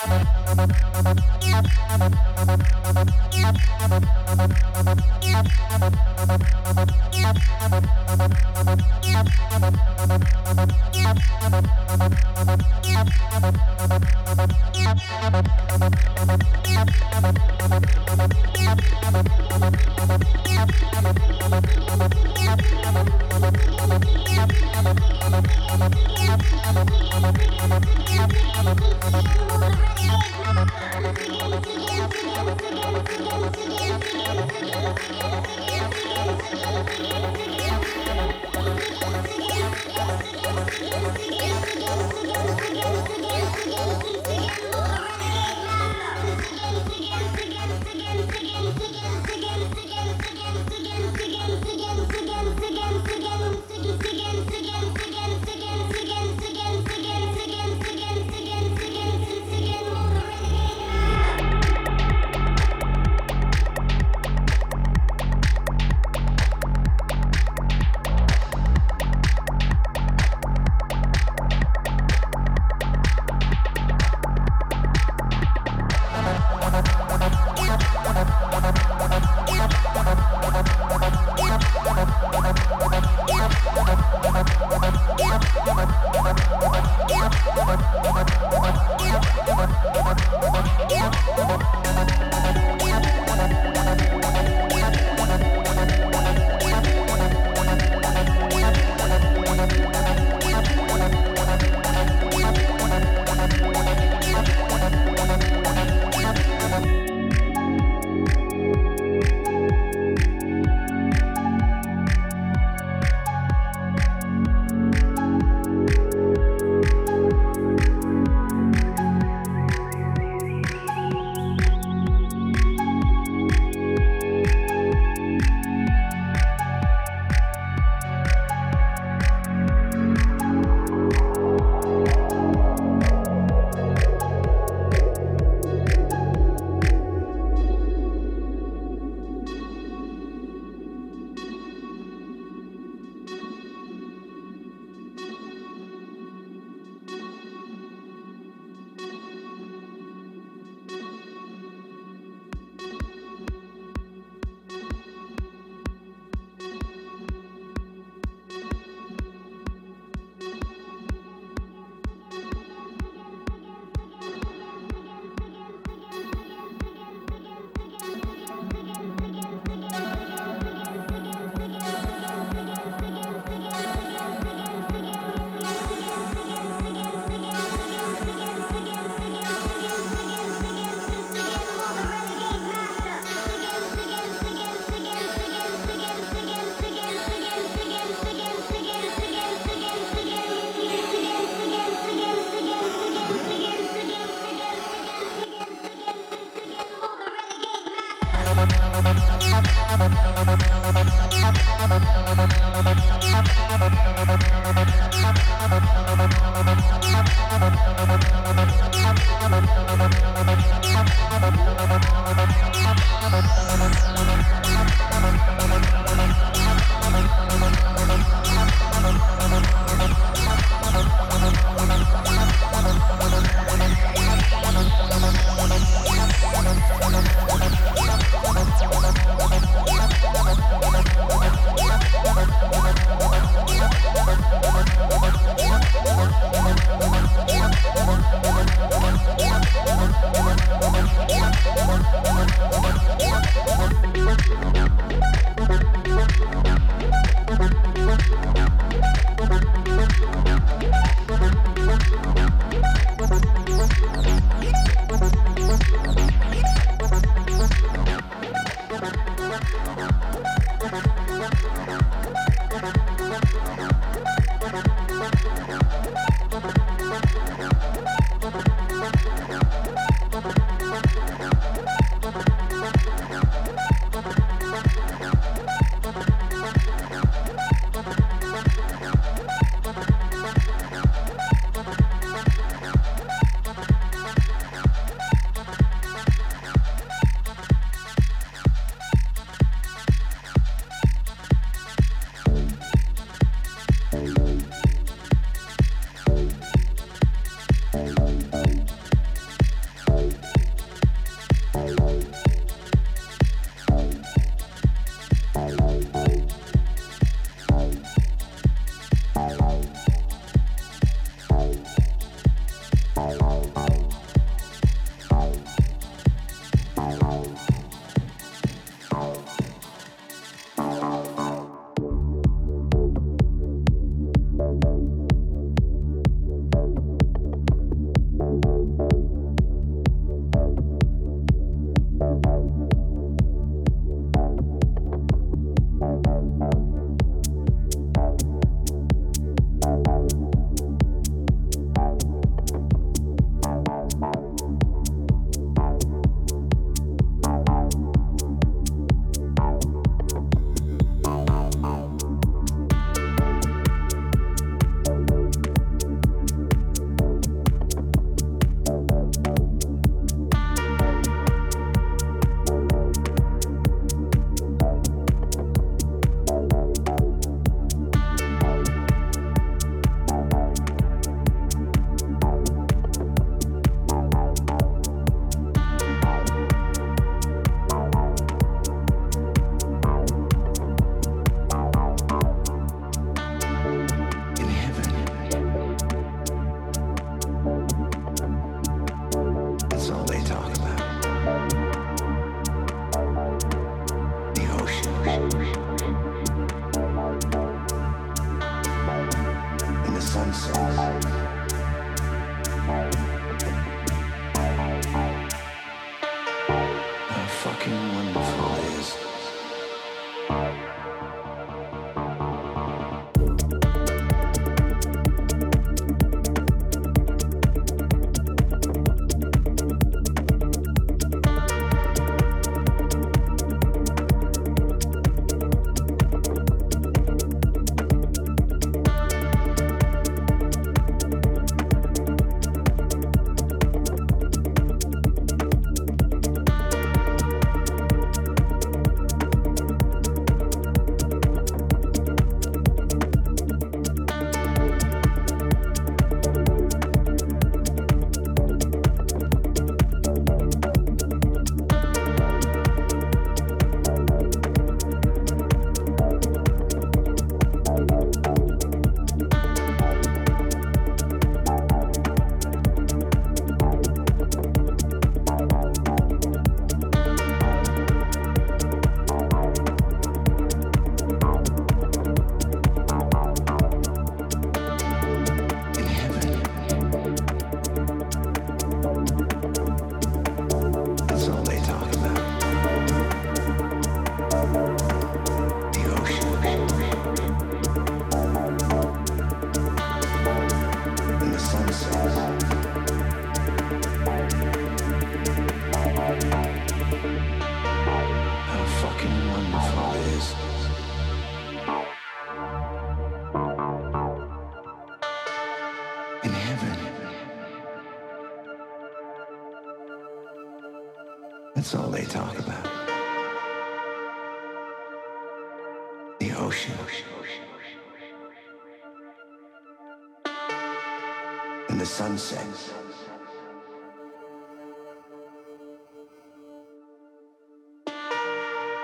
I wanna Yeah. Thank you.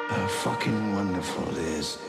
How fucking wonderful it is.